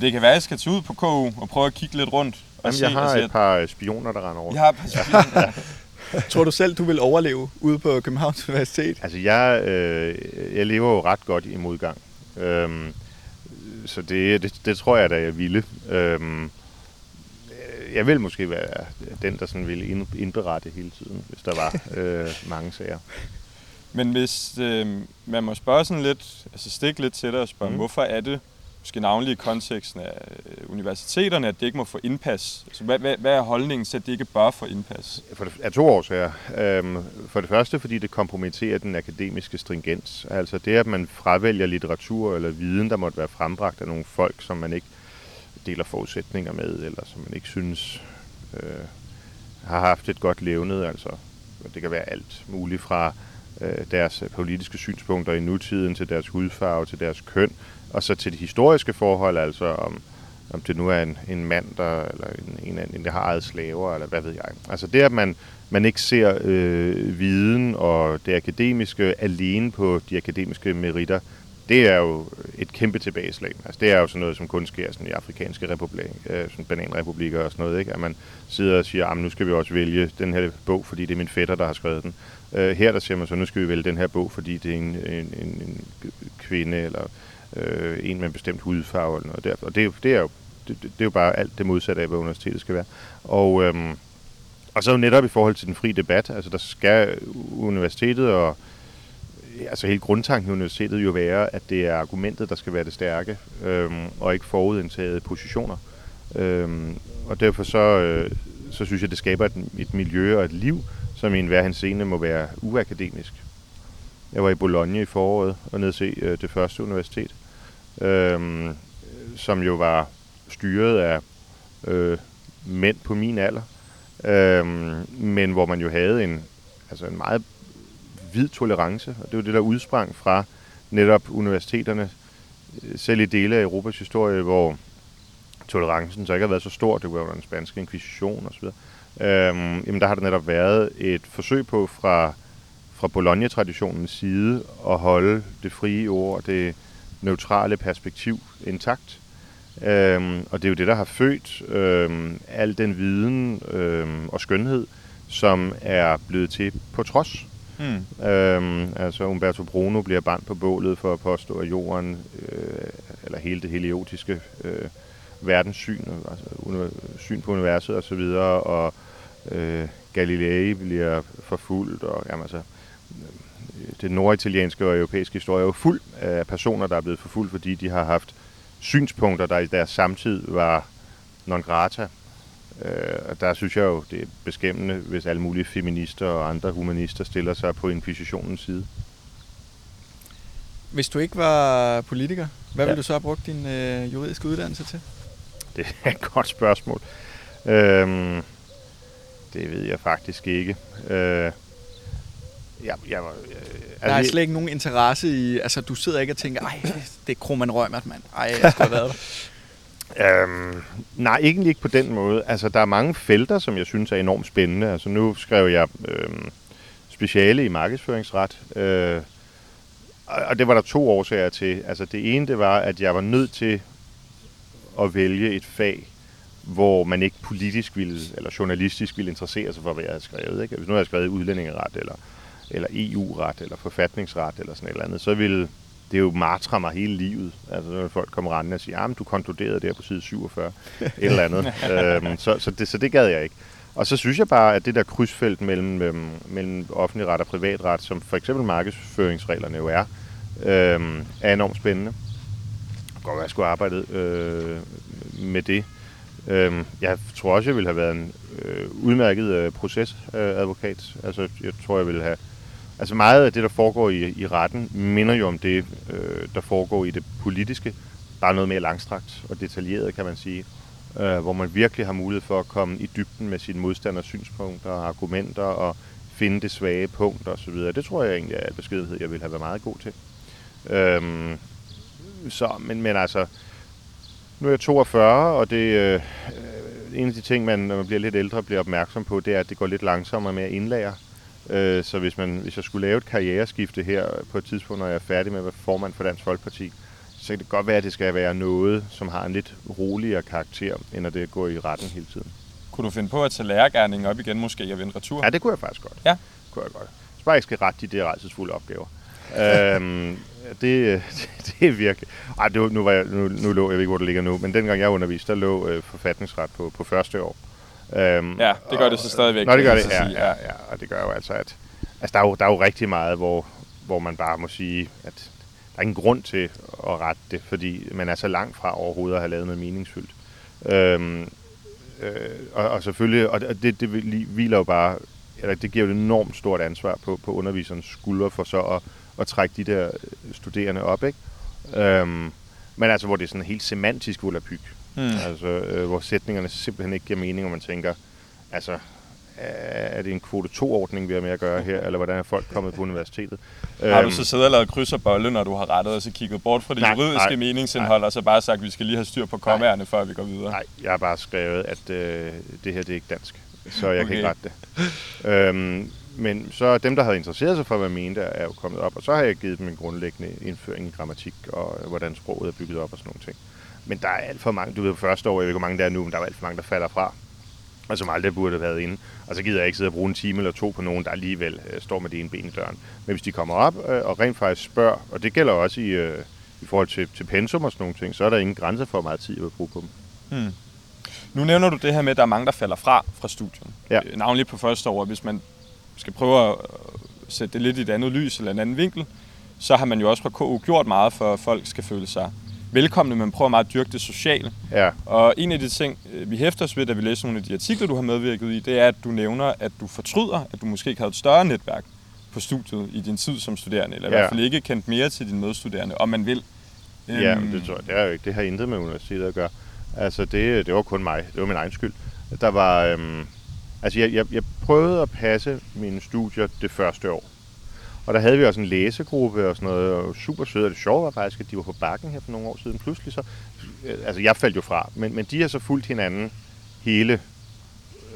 det kan være, at jeg skal tage ud på KU og prøve at kigge lidt rundt. Jamen, jeg har altså, et par øh, spioner, der render over. jeg har et par spioner. Tror du selv, du vil overleve ude på Københavns Universitet? Altså, jeg, øh, jeg lever jo ret godt i modgang. Øhm, så det, det, det tror jeg da, jeg ville. Øhm, øh, jeg vil måske være den, der sådan ville ind- indberette hele tiden, hvis der var øh, mange sager. Men hvis øh, man må spørge sådan lidt, altså stikke lidt til dig og spørge, mm. hvorfor er det, måske navnlig i konteksten af øh, universiteterne, at det ikke må få indpas? Altså, hvad, hvad, hvad er holdningen til, at det ikke bør få indpas? For det, af to årsager. Øhm, for det første, fordi det kompromitterer den akademiske stringens. Altså det, at man fravælger litteratur eller viden, der måtte være frembragt af nogle folk, som man ikke deler forudsætninger med, eller som man ikke synes øh, har haft et godt levnet. Altså, det kan være alt muligt fra Øh, deres politiske synspunkter i nutiden, til deres hudfarve, til deres køn, og så til de historiske forhold, altså om, om det nu er en, en mand, der, eller en, en, en, der har eget slaver, eller hvad ved jeg. Altså det, at man, man ikke ser øh, viden og det akademiske alene på de akademiske meritter, det er jo et kæmpe tilbageslag. Altså det er jo sådan noget, som kun sker sådan i afrikanske republik, øh, sådan bananrepublikker og sådan noget, ikke? at man sidder og siger, at nu skal vi også vælge den her bog, fordi det er min fætter, der har skrevet den. Øh, her der siger man så, nu skal vi vælge den her bog, fordi det er en, en, en, en kvinde, eller øh, en med en bestemt hudfarve, eller noget der. Og det, er det er jo det, det, er jo bare alt det modsatte af, hvad universitetet skal være. Og, øhm, og så netop i forhold til den frie debat, altså der skal universitetet og altså hele grundtanken i universitetet jo være, at det er argumentet, der skal være det stærke, øhm, og ikke forudindtaget positioner. Øhm, og derfor så, øh, så synes jeg, det skaber et, et miljø og et liv, som i enhver scene må være uakademisk. Jeg var i Bologna i foråret og nede se øh, det første universitet, øh, som jo var styret af øh, mænd på min alder, øh, men hvor man jo havde en, altså en meget vid tolerance, og det var det, der udsprang fra netop universiteterne, øh, selv i dele af Europas historie, hvor tolerancen så ikke har været så stor, det var under den spanske inkvisition osv., øhm, jamen der har der netop været et forsøg på fra, fra Bologna-traditionens side at holde det frie ord det neutrale perspektiv intakt. Øhm, og det er jo det, der har født øhm, al den viden øhm, og skønhed, som er blevet til på trods. Hmm. Øhm, altså Umberto Bruno bliver bandt på bålet for at påstå, at jorden, øh, eller hele det heliotiske øh, verdenssyn, altså syn på universet osv., og, så videre, og øh, Galilei bliver forfulgt, og jamen, altså, øh, det norditalienske og europæiske historie er jo fuld af personer, der er blevet forfulgt, fordi de har haft synspunkter, der i deres samtid var non grata. Øh, og der synes jeg jo, det er beskæmmende, hvis alle mulige feminister og andre humanister stiller sig på inkvisitionens side. Hvis du ikke var politiker, hvad Ja. ville du så have brugt din øh, juridiske uddannelse til? Det er et godt spørgsmål. Øhm, det ved jeg faktisk ikke. Øh, jeg, jeg, var- øh, Der er altså, slet ikke nogen interesse i... Altså, du sidder ikke og tænker, ej, det er Kroman Rømert, mand. Ej, jeg skulle have været der. Øhm, nej, egentlig ikke på den måde. Altså, der er mange felter, som jeg synes er enormt spændende. Altså, nu skrev jeg øhm, speciale i markedsføringsret, øh, og og det var der to årsager til. Altså, det ene, det var, at jeg var nødt til at vælge et fag, hvor man ikke politisk ville, eller journalistisk ville interessere sig for, hvad jeg havde skrevet. Ikke? Hvis nu havde jeg skrevet udlændingeret, eller, eller EU-ret, eller forfatningsret, eller sådan et eller andet, så ville det jo martre mig hele livet. Altså, når folk kommer rendende og siger, at du konkluderede der på side 47, et eller andet. øhm, så, så, det, så det gad jeg ikke. Og så synes jeg bare, at det der krydsfelt mellem, øhm, mellem offentlig ret og privatret, som for eksempel markedsføringsreglerne jo er, øhm, er enormt spændende. Kunne godt være, at jeg skulle arbejde øh, med det. Øh, jeg tror også, jeg ville have været en øh, udmærket øh, procesadvokat. altså, jeg tror, jeg ville have... Altså meget af det, der foregår i, i retten, minder jo om det, øh, der foregår i det politiske. Bare noget mere langstrakt og detaljeret, kan man sige. Øh, hvor man virkelig har mulighed for at komme i dybden med sine modstanders synspunkter og argumenter og finde det svage punkt og så videre. Det tror jeg egentlig er et beskedenhed, jeg ville have været meget god til. Øhm, så, men, men altså, nu er jeg 42, og det, øh, en af de ting, man, når man bliver lidt ældre, bliver opmærksom på, det er, at det går lidt langsommere med at indlære. Øh, så hvis, man, hvis jeg skulle lave et karriereskifte her på et tidspunkt, når jeg er færdig med at være formand for Dansk Folkeparti, så kan det godt være, at det skal være noget, som har en lidt roligere karakter, end at det går i retten hele tiden. Kunne du finde på at tage lærergærningen op igen måske og vende retur? Ja, det kunne jeg faktisk godt. Ja. Kunne jeg godt. Så bare ikke skal rette de der rejsesfulde opgaver. øhm, det, det, det er virkelig... Ej, det var, nu, var jeg, nu, nu lå, jeg ved ikke, hvor det ligger nu, men dengang jeg underviste, der lå øh, forfatningsret på, på første år. Øhm, Ja, det gør det så stadigvæk, Nå, det gør det, ja, ja, ja. og det gør jo altså, at... Altså, der er jo, der er jo rigtig meget, hvor, hvor man bare må sige, at der er ingen grund til at rette det, fordi man er så langt fra overhovedet at have lavet noget meningsfyldt. Øhm, øh, og, og selvfølgelig, og det, det hvil- hviler jo bare, eller det giver jo et enormt stort ansvar på, på underviserens skuldre for så at, at trække de der øh, studerende op, ikke? Øhm, men altså, hvor det er sådan helt semantisk volapyk. Hmm. Altså, øh, hvor sætningerne simpelthen ikke giver mening, og man tænker, altså, er det en kvote 2-ordning, vi har med at gøre her, eller hvordan er folk kommet på universitetet? Har du Øhm, så siddet og lavet kryds og bolle, når du har rettet, og så kigget bort fra det Nej, juridiske nej, meningsindhold, og så bare sagt, at vi skal lige have styr på kommaerne, før vi går videre? Nej, jeg har bare skrevet, at øh, det her det er ikke dansk, så jeg okay. kan ikke rette det. øhm, men så dem, der havde interesseret sig for, hvad jeg mente, er jo kommet op, og så har jeg givet dem en grundlæggende indføring i grammatik, og hvordan sproget er bygget op og sådan nogle ting. Men der er alt for mange, du ved, på første år, jeg ved ikke, hvor mange der er nu, men der er alt for mange, der falder fra, og som aldrig burde have været inde. Og så gider jeg ikke sidde og bruge en time eller to på nogen, der alligevel øh, står med det ene ben i døren. Men hvis de kommer op øh, og rent faktisk spørger, og det gælder også i, øh, i forhold til, til pensum og sådan nogle ting, så er der ingen grænse for, hvor meget tid jeg vil bruge på dem. Hmm. Nu nævner du det her med, at der er mange, der falder fra fra studiet. Ja. Navnlig på første år. Hvis man skal prøve at øh, sætte det lidt i et andet lys eller en anden vinkel, så har man jo også fra KU gjort meget for, at folk skal føle sig velkomne, men prøver meget at dyrke det sociale. Ja, Og en af de ting, øh, vi hæfter os ved, da vi læser nogle af de artikler, du har medvirket i, det er, at du nævner, at du fortryder, at du måske ikke havde et større netværk på studiet i din tid som studerende, eller i Ja. hvert fald ikke kendt mere til dine medstuderende, om man vil. Ja, Øhm, men det tror jeg, det er jo ikke. Det har intet med universitetet at gøre. Altså, det, det var kun mig. Det var min egen skyld. Der var, øhm, altså, jeg, jeg, jeg prøvede at passe mine studier det første år. Og der havde vi også en læsegruppe og sådan noget, og super søde. Og det sjove var faktisk, at de var på bakken her for nogle år siden. Pludselig så, øh, altså jeg faldt jo fra, men, men de har så fulgt hinanden hele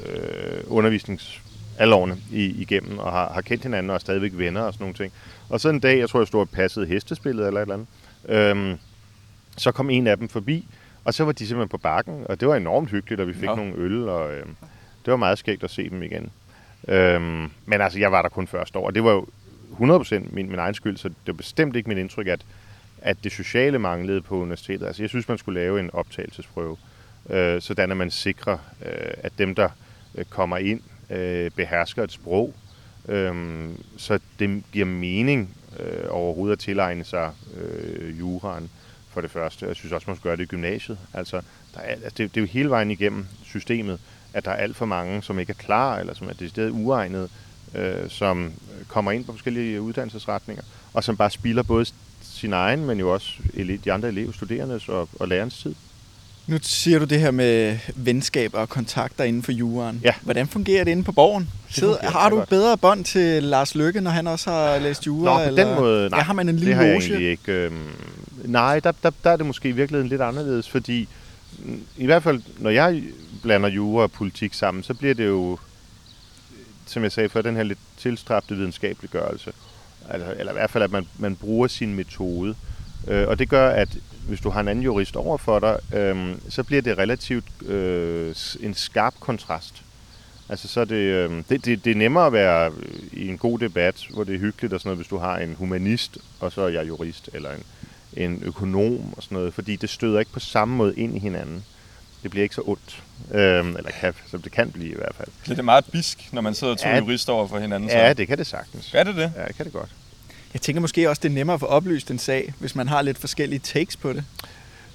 øh, undervisnings alle årene i, igennem, og har, har kendt hinanden og er stadigvæk venner og sådan nogle ting. Og så en dag, jeg tror, jeg stod og passede hestespillet eller et eller andet, øhm, så kom en af dem forbi, og så var de simpelthen på bakken, og det var enormt hyggeligt, og vi fik ja. nogle øl, og øhm, det var meget skægt at se dem igen. Øhm, men altså, jeg var der kun første år, og det var jo 100% min, min egen skyld, så det var bestemt ikke mit indtryk, at, at det sociale manglede på universitetet. Altså, jeg synes, man skulle lave en optagelsesprøve, øh, sådan at man sikrer, øh, at dem, der øh, kommer ind, øh, behersker et sprog, øh, så det giver mening øh, overhovedet at tilegne sig øh, juraen for det første. Jeg synes også, man skal gøre det i gymnasiet. Altså, der er, altså det, det er jo hele vejen igennem systemet, at der er alt for mange, som ikke er klar, eller som er decideret uegnet, øh, som kommer ind på forskellige uddannelsesretninger, og som bare spilder både sin egen, men jo også de andre elever, studerendes og, og lærernes tid. Nu siger du det her med venskaber og kontakter inden for juraen. Ja. Hvordan fungerer det inde på borgen? Sidder, har du bedre bånd til Lars Lykke, når han også har læst jura? Nå, på eller? den måde, nej. Ja, har man en lille det har jeg egentlig ikke. Øhm, nej, der, der, der er det måske i virkeligheden lidt anderledes, fordi mm, i hvert fald, når jeg blander jura og politik sammen, så bliver det jo, som jeg sagde før, den her lidt tilstræbte videnskabeliggørelse. Altså, eller i hvert fald, at man, man bruger sin metode. Øh, og det gør, at hvis du har en anden jurist over for dig, øh, så bliver det relativt øh, en skarp kontrast. Altså så er det, øh, det, det, det er nemmere at være i en god debat, hvor det er hyggeligt og sådan noget, hvis du har en humanist, og så er jeg jurist, eller en, en økonom og sådan noget, fordi det støder ikke på samme måde ind i hinanden. Det bliver ikke så ondt, øh, eller kan, som det kan blive i hvert fald. Bliver det meget bisk, når man sidder to ja, jurister over for hinanden? Så? Ja, det kan det sagtens. Er det det? Ja, det kan det godt. Jeg tænker måske også, det er nemmere at få oplyst en sag, hvis man har lidt forskellige takes på det.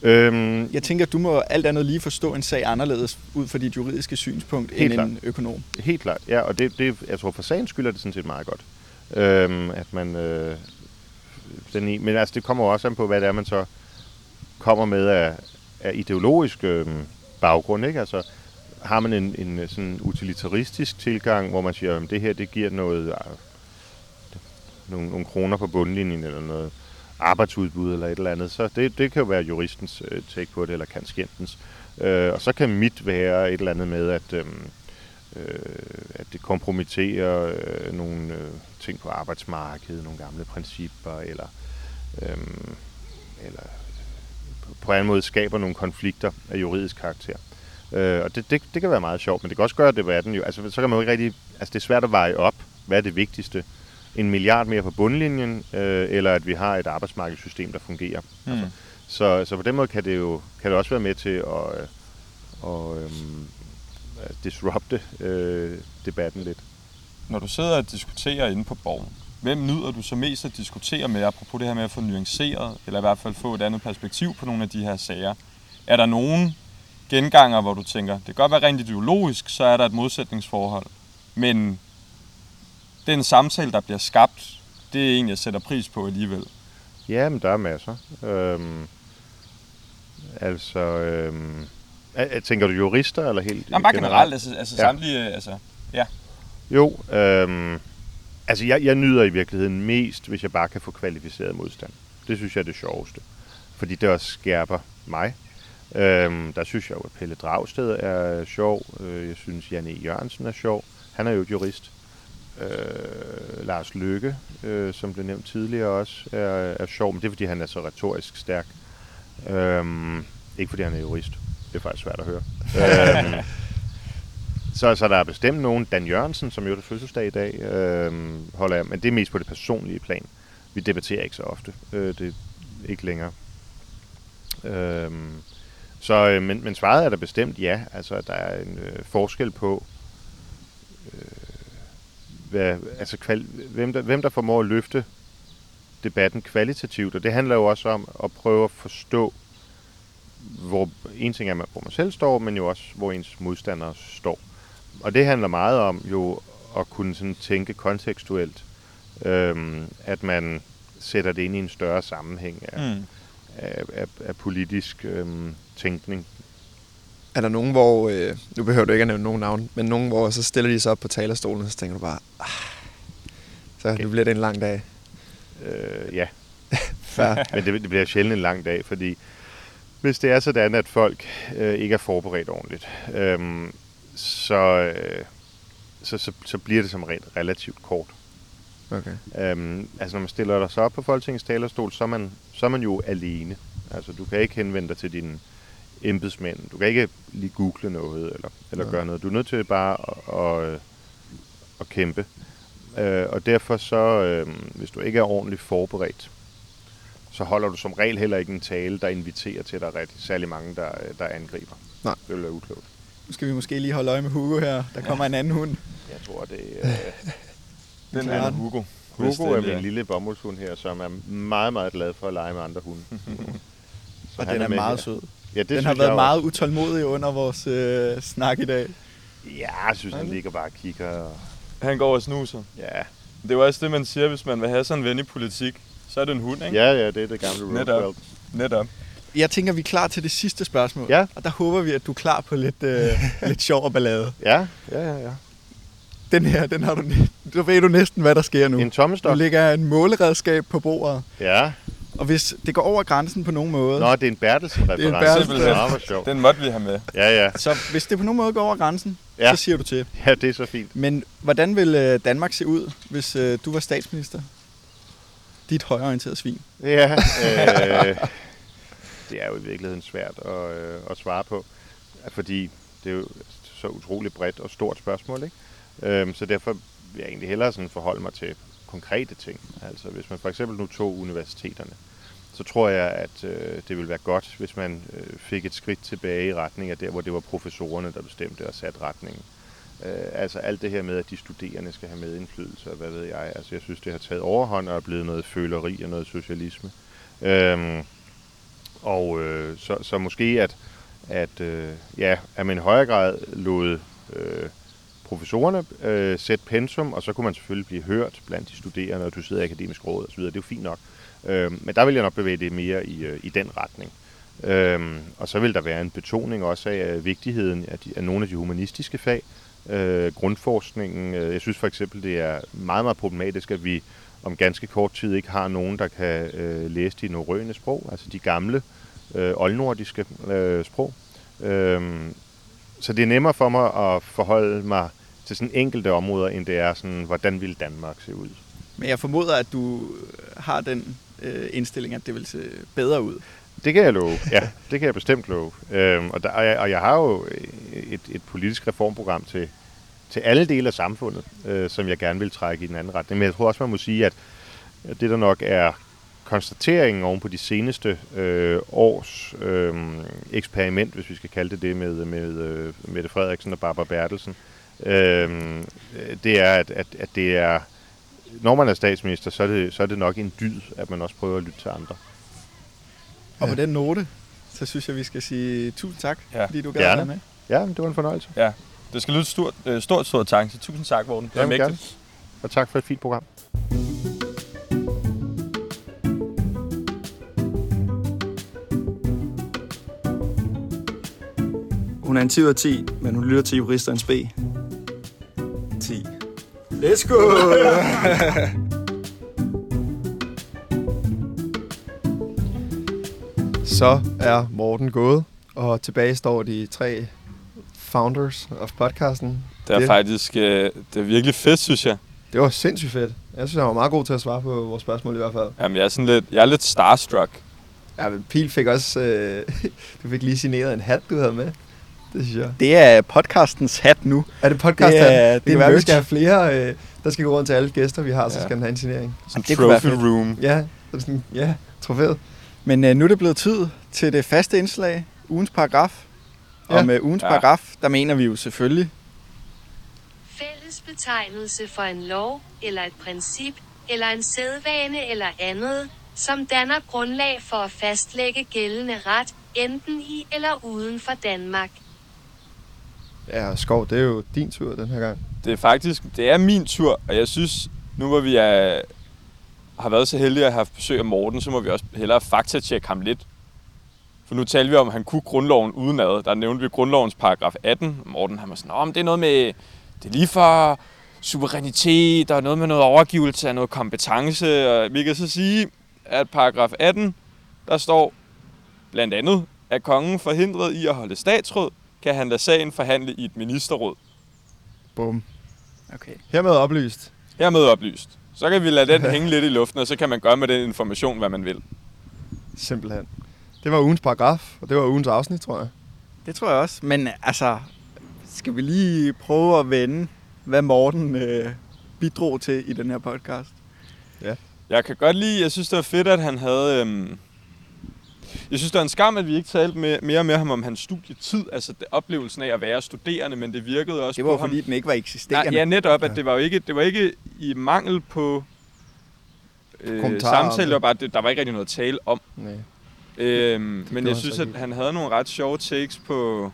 Øhm, jeg tænker, at du må alt andet lige forstå en sag anderledes ud fra dit juridiske synspunkt end klart. en økonom. Helt klart, ja, og det, det, jeg tror for sagens skyld er det sådan set meget godt. Øhm, at man, øh, den i, men altså det kommer jo også an på, hvad det er, man så kommer med af, af ideologisk øh, baggrund, ikke? Altså har man en, en øh, sådan utilitaristisk tilgang, hvor man siger, at det her det giver noget øh, nogle, nogle kroner på bundlinjen eller noget arbejdsudbud eller et eller andet. Så det, det kan jo være juristens øh, take på det, eller kanskentens. Øh, og så kan mit være et eller andet med, at, øh, øh at det kompromitterer øh, nogle øh, ting på arbejdsmarkedet, nogle gamle principper, eller, øh, eller på en måde skaber nogle konflikter af juridisk karakter. Øh, og det, det, det kan være meget sjovt, men det kan også gøre debatten jo, altså så kan man jo ikke rigtig, altså det er svært at veje op, hvad er det vigtigste en milliard mere på bundlinjen, øh, eller at vi har et arbejdsmarkedssystem, der fungerer. Mm. Altså, så, så på den måde kan det jo kan det også være med til at, at, at, at disrupte øh, debatten lidt. Når du sidder og diskuterer inde på borgen, hvem nyder du så mest at diskutere med, apropos det her med at få nuanceret, eller i hvert fald få et andet perspektiv på nogle af de her sager? Er der nogen genganger, hvor du tænker, det kan godt være rent ideologisk, så er der et modsætningsforhold, men den samtale, der bliver skabt, det er en, jeg sætter pris på alligevel. Ja, men der er masser. Øhm, altså, øhm, tænker du jurister eller helt Jamen, bare generelt, generelt altså, altså ja. samtlige, altså, ja. Jo, øhm, altså jeg, jeg nyder i virkeligheden mest, hvis jeg bare kan få kvalificeret modstand. Det synes jeg er det sjoveste. Fordi det også skærper mig. Øhm, der synes jeg jo, at Pelle Dragsted er sjov. Øh, jeg synes, Janne Jørgensen er sjov. Han er jo jurist. Øh, Lars Lykke, øh, som blev nævnt tidligere også, er, er sjov, men det er, fordi han er så retorisk stærk. Øh, ikke fordi han er jurist. Det er faktisk svært at høre. øh, så, så der er bestemt nogen, Dan Jørgensen, som jo er fødselsdag i dag, øh, holder jeg, men det er mest på det personlige plan. Vi debatterer ikke så ofte. Øh, det er ikke længere. Øh, så, øh, men, men svaret er der bestemt ja. Altså, der er en øh, forskel på, øh, hvad, altså kval, hvem, der, hvem der formår at løfte debatten kvalitativt, og det handler jo også om at prøve at forstå, hvor en ting er, hvor man selv står, men jo også, hvor ens modstandere står. Og det handler meget om jo at kunne sådan tænke kontekstuelt, øhm, at man sætter det ind i en større sammenhæng af, mm. af, af, af politisk øhm, tænkning. Er der nogen, hvor, øh, nu behøver du ikke at nævne nogen navn, men nogen, hvor så stiller de sig op på talerstolen, og så tænker du bare, ah, Så okay. det bliver det en lang dag. Øh, ja, Fair. men det, det bliver sjældent en lang dag, fordi hvis det er sådan, at folk øh, ikke er forberedt ordentligt, øh, så, øh, så, så, så bliver det som regel relativt kort. Okay. Øhm, altså når man stiller sig op på Folketingets talerstol, så er, man, så er man jo alene. Altså du kan ikke henvende dig til dine embedsmænd. Du kan ikke lige google noget eller, eller Nej. gøre noget. Du er nødt til bare at, at, at kæmpe. Øh, og derfor så, øh, hvis du ikke er ordentligt forberedt, så holder du som regel heller ikke en tale, der inviterer til, at der er rigtig særlig mange, der, der angriber. Nej. Det vil være uklogt. Nu skal vi måske lige holde øje med Hugo her. Der kommer en anden hund. Jeg tror, det øh, Den Klart. er Hugo. Hugo er er- min lille bomuldshund her, som er meget, meget glad for at lege med andre hunde. Så Og han den er med meget her. sød. Ja, det Den har været meget utålmodig under vores øh, snak i dag. Ja, jeg synes, han ligger bare og kigger. Og... Han går og snuser. Ja. Det er jo også det, man siger, hvis man vil have sådan en ven i politik. Så er det en hund, ikke? ja, ja, det er det gamle Netop. Roosevelt. Netop. Jeg tænker, vi er klar til det sidste spørgsmål. Ja. Og der håber vi, at du er klar på lidt, øh, lidt sjov og ballade. Ja, ja, ja, ja. Den her, den har du, du ved du næsten, hvad der sker nu. En tommestok. ligger en måleredskab på bordet, Ja. og hvis det går over grænsen på nogen måde, Nå, det er en Bertelsen-reference. Det er en Bertelsen. Sjovt. Den måtte vi have med. Ja, ja. så hvis det på nogen måde går over grænsen, Ja. så siger du til. Ja, det er så fint. Men hvordan vil øh, Danmark se ud, hvis øh, du var statsminister? Dit højorienterede svin. Ja, øh, det er jo i virkeligheden svært at, øh, at svare på, fordi det er jo så utroligt bredt og stort spørgsmål, ikke? Øhm, så derfor vil jeg egentlig hellere sådan forholde mig til konkrete ting. Altså hvis man for eksempel nu tog universiteterne, så tror jeg, at øh, det ville være godt, hvis man øh, fik et skridt tilbage i retning af der, hvor det var professorerne, der bestemte og satte retningen. Øh, altså alt det her med, at de studerende skal have medindflydelse, og hvad ved jeg. Altså jeg synes, det har taget overhånd og er blevet noget føleri og noget socialisme. Øh, og øh, så, så måske, at, at, øh, ja, at man i højere grad lod øh, professorerne øh, sætte pensum, og så kunne man selvfølgelig blive hørt blandt de studerende, og du sidder i akademisk råd osv., det er jo fint nok. Øh, men der vil jeg nok bevæge det mere i, øh, i den retning. Øhm, og så vil der være en betoning også af vigtigheden af, de, af nogle af de humanistiske fag, øh, grundforskningen. Øh, Jeg synes for eksempel, det er meget, meget problematisk, at vi om ganske kort tid ikke har nogen, der kan øh, læse de norrøne sprog, altså de gamle øh, oldnordiske øh, sprog. Øhm, så det er nemmere for mig at forholde mig til sådan enkelte områder, end det er sådan, hvordan vil Danmark se ud? Men jeg formoder, at du har den øh, indstilling, at det vil se bedre ud. Det kan jeg love. Ja, det kan jeg bestemt love. Øhm, og, der, og, jeg, og jeg har jo et, et politisk reformprogram til, til alle dele af samfundet, øh, som jeg gerne vil trække i den anden retning. Men jeg tror også, man må sige, at det der nok er konstateringen oven på de seneste øh, års øh, eksperiment, hvis vi skal kalde det det, med, med øh, Mette Frederiksen og Barbara Bertelsen, øh, det er, at, at, at det er, når man er statsminister, så er, det, så er det nok en dyd, at man også prøver at lytte til andre. Og på den note, så synes jeg, vi skal sige tusind tak, Ja. fordi du gad Gerne. være med. Ja, det var en fornøjelse. Ja. Det skal lyde stort, øh, stort, stort tak. Så tusind tak, Morten. Det var Jamen, gerne. Og tak for et fint program. Hun er en 10 ud af 10, men hun lytter til juristernes B. 10. Let's go! Så er Morten gået, og tilbage står de tre founders of podcasten. Det er Det- faktisk øh, det er virkelig fedt, synes jeg. Det var sindssygt fedt. Jeg synes, han var meget god til at svare på vores spørgsmål i hvert fald. Jamen, jeg er, sådan lidt, jeg er lidt starstruck. Ja, men Pil fik også... Øh, du fik lige signeret en hat, du havde med. Det synes jeg. Det er podcastens hat nu. Er det podcast? Det er- det, det er kan være, vi skal have flere, øh, der skal gå rundt til alle gæster, vi har, så Ja. skal den have en signering. Sådan det trophy room. Ja, er sådan, ja, trofæet. Men øh, nu er det blevet tid til det faste indslag, ugens paragraf. Og med ugens Ja. paragraf, der mener vi jo selvfølgelig, Fælles betegnelse for en lov, eller et princip, eller en sædvane eller andet, som danner grundlag for at fastlægge gældende ret, enten i eller uden for Danmark. Ja, Skov, det er jo din tur den her gang. Det er faktisk, det er min tur, og jeg synes, nu hvor vi er, har været så heldige at have besøg af Morten, så må vi også hellere faktatjekke ham lidt. For nu talte vi om, at han kunne grundloven udenad. Der nævnte vi grundlovens paragraf 18. Morten han var sådan, om det er noget med, det er lige for suverænitet og noget med noget overgivelse af noget kompetence. Og vi kan så sige, at paragraf 18, der står blandt andet, at kongen forhindret i at holde statsråd, kan han lade sagen forhandle i et ministerråd. Bum. Okay. Hermed oplyst. Hermed oplyst. Så kan vi lade den hænge lidt i luften, og så kan man gøre med den information, hvad man vil. Simpelthen. Det var ugens paragraf, og det var ugens afsnit, tror jeg. Det tror jeg også. Men altså, skal vi lige prøve at vende, hvad Morten øh, bidrog til i den her podcast? Jeg kan godt lide, jeg synes, det var fedt, at han havde... Øhm, jeg synes, det var en skam, at vi ikke talte med, mere med ham om hans studietid, altså det, oplevelsen af at være studerende, men det virkede også Det var på jo ham. fordi, den ikke var eksisterende. Nej, ja, netop, at Ja. det var jo ikke, det var ikke i mangel på øh, samtale, det var bare, det, der var ikke rigtig noget at tale om. Nej. Øhm, men jeg synes, at han havde nogle ret sjove takes på...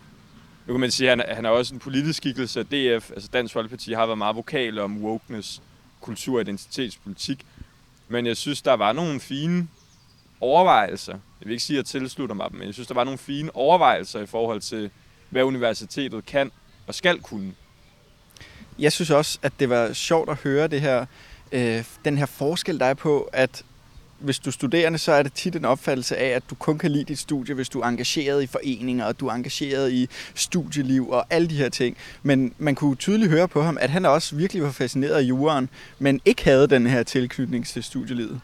Nu kan man sige, at han, han er også en politisk skikkelse af DF. Altså Dansk Folkeparti har været meget vokale om wokeness, kultur og identitetspolitik. Men jeg synes, der var nogle fine overvejelser. Jeg vil ikke sige, at jeg tilslutter mig dem, men jeg synes, der var nogle fine overvejelser i forhold til, hvad universitetet kan og skal kunne. Jeg synes også, at det var sjovt at høre det her, øh, den her forskel, der er på, at hvis du er studerende, så er det tit en opfattelse af, at du kun kan lide dit studie, hvis du er engageret i foreninger, og du er engageret i studieliv og alle de her ting. Men man kunne tydeligt høre på ham, at han også virkelig var fascineret af juraen, men ikke havde den her tilknytning til studielivet.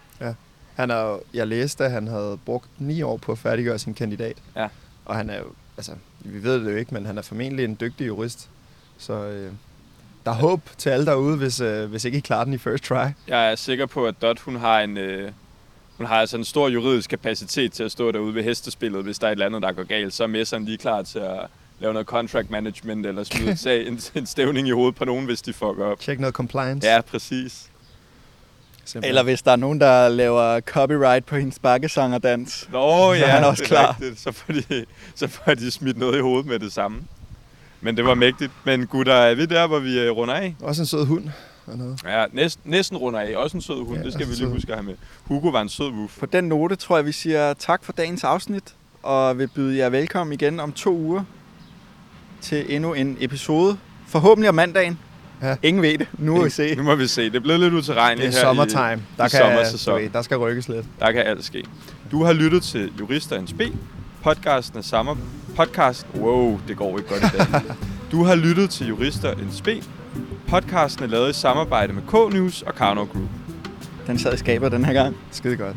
Han er, jo- jeg læste, at han havde brugt ni år på at færdiggøre sin kandidat. Ja. Og han er jo, altså, vi ved det jo ikke, men han er formentlig en dygtig jurist. Så øh, der er håb til alle derude, hvis, øh, hvis ikke I klarer den i first try. Jeg er sikker på, at Dot, hun har en... Øh, hun har altså en stor juridisk kapacitet til at stå derude ved hestespillet, hvis der er et eller andet, der går galt. Så er messeren lige klar til at lave noget contract management, eller smide sag, en, en stævning i hovedet på nogen, hvis de fucker op. Tjek noget compliance. Ja, præcis. Simpelthen. Eller hvis der er nogen, der laver copyright på hendes bakkesangerdans. Nå ja, er han også det er klar. Rigtigt. Så, får de, så får de smidt noget i hovedet med det samme. Men det var mægtigt. Men gutter, er vi der, hvor vi øh, runder af? Også en sød hund. Og noget. Ja, næsten, næsten runder af. Også en sød hund, Ja, det skal vi lige sød. huske at have med. Hugo var en sød woof. På den note tror jeg, vi siger tak for dagens afsnit, og vil byde jer velkommen igen om to uger til endnu en episode. Forhåbentlig om mandagen. Ja. Ingen ved det. Nu må vi se. Nu må vi se. Det er blevet lidt Det er her summertime. i, Der, i kan, sommersæson. ved, der skal rykkes lidt. Der kan alt ske. Du har lyttet til Jurister en Spil. Podcasten er sammen... Podcast... Wow, det går ikke godt i dag. Du har lyttet til Jurister en Spil. Podcasten er lavet i samarbejde med K-News og Karnov Group. Den sad i skaber den her gang. Skide godt.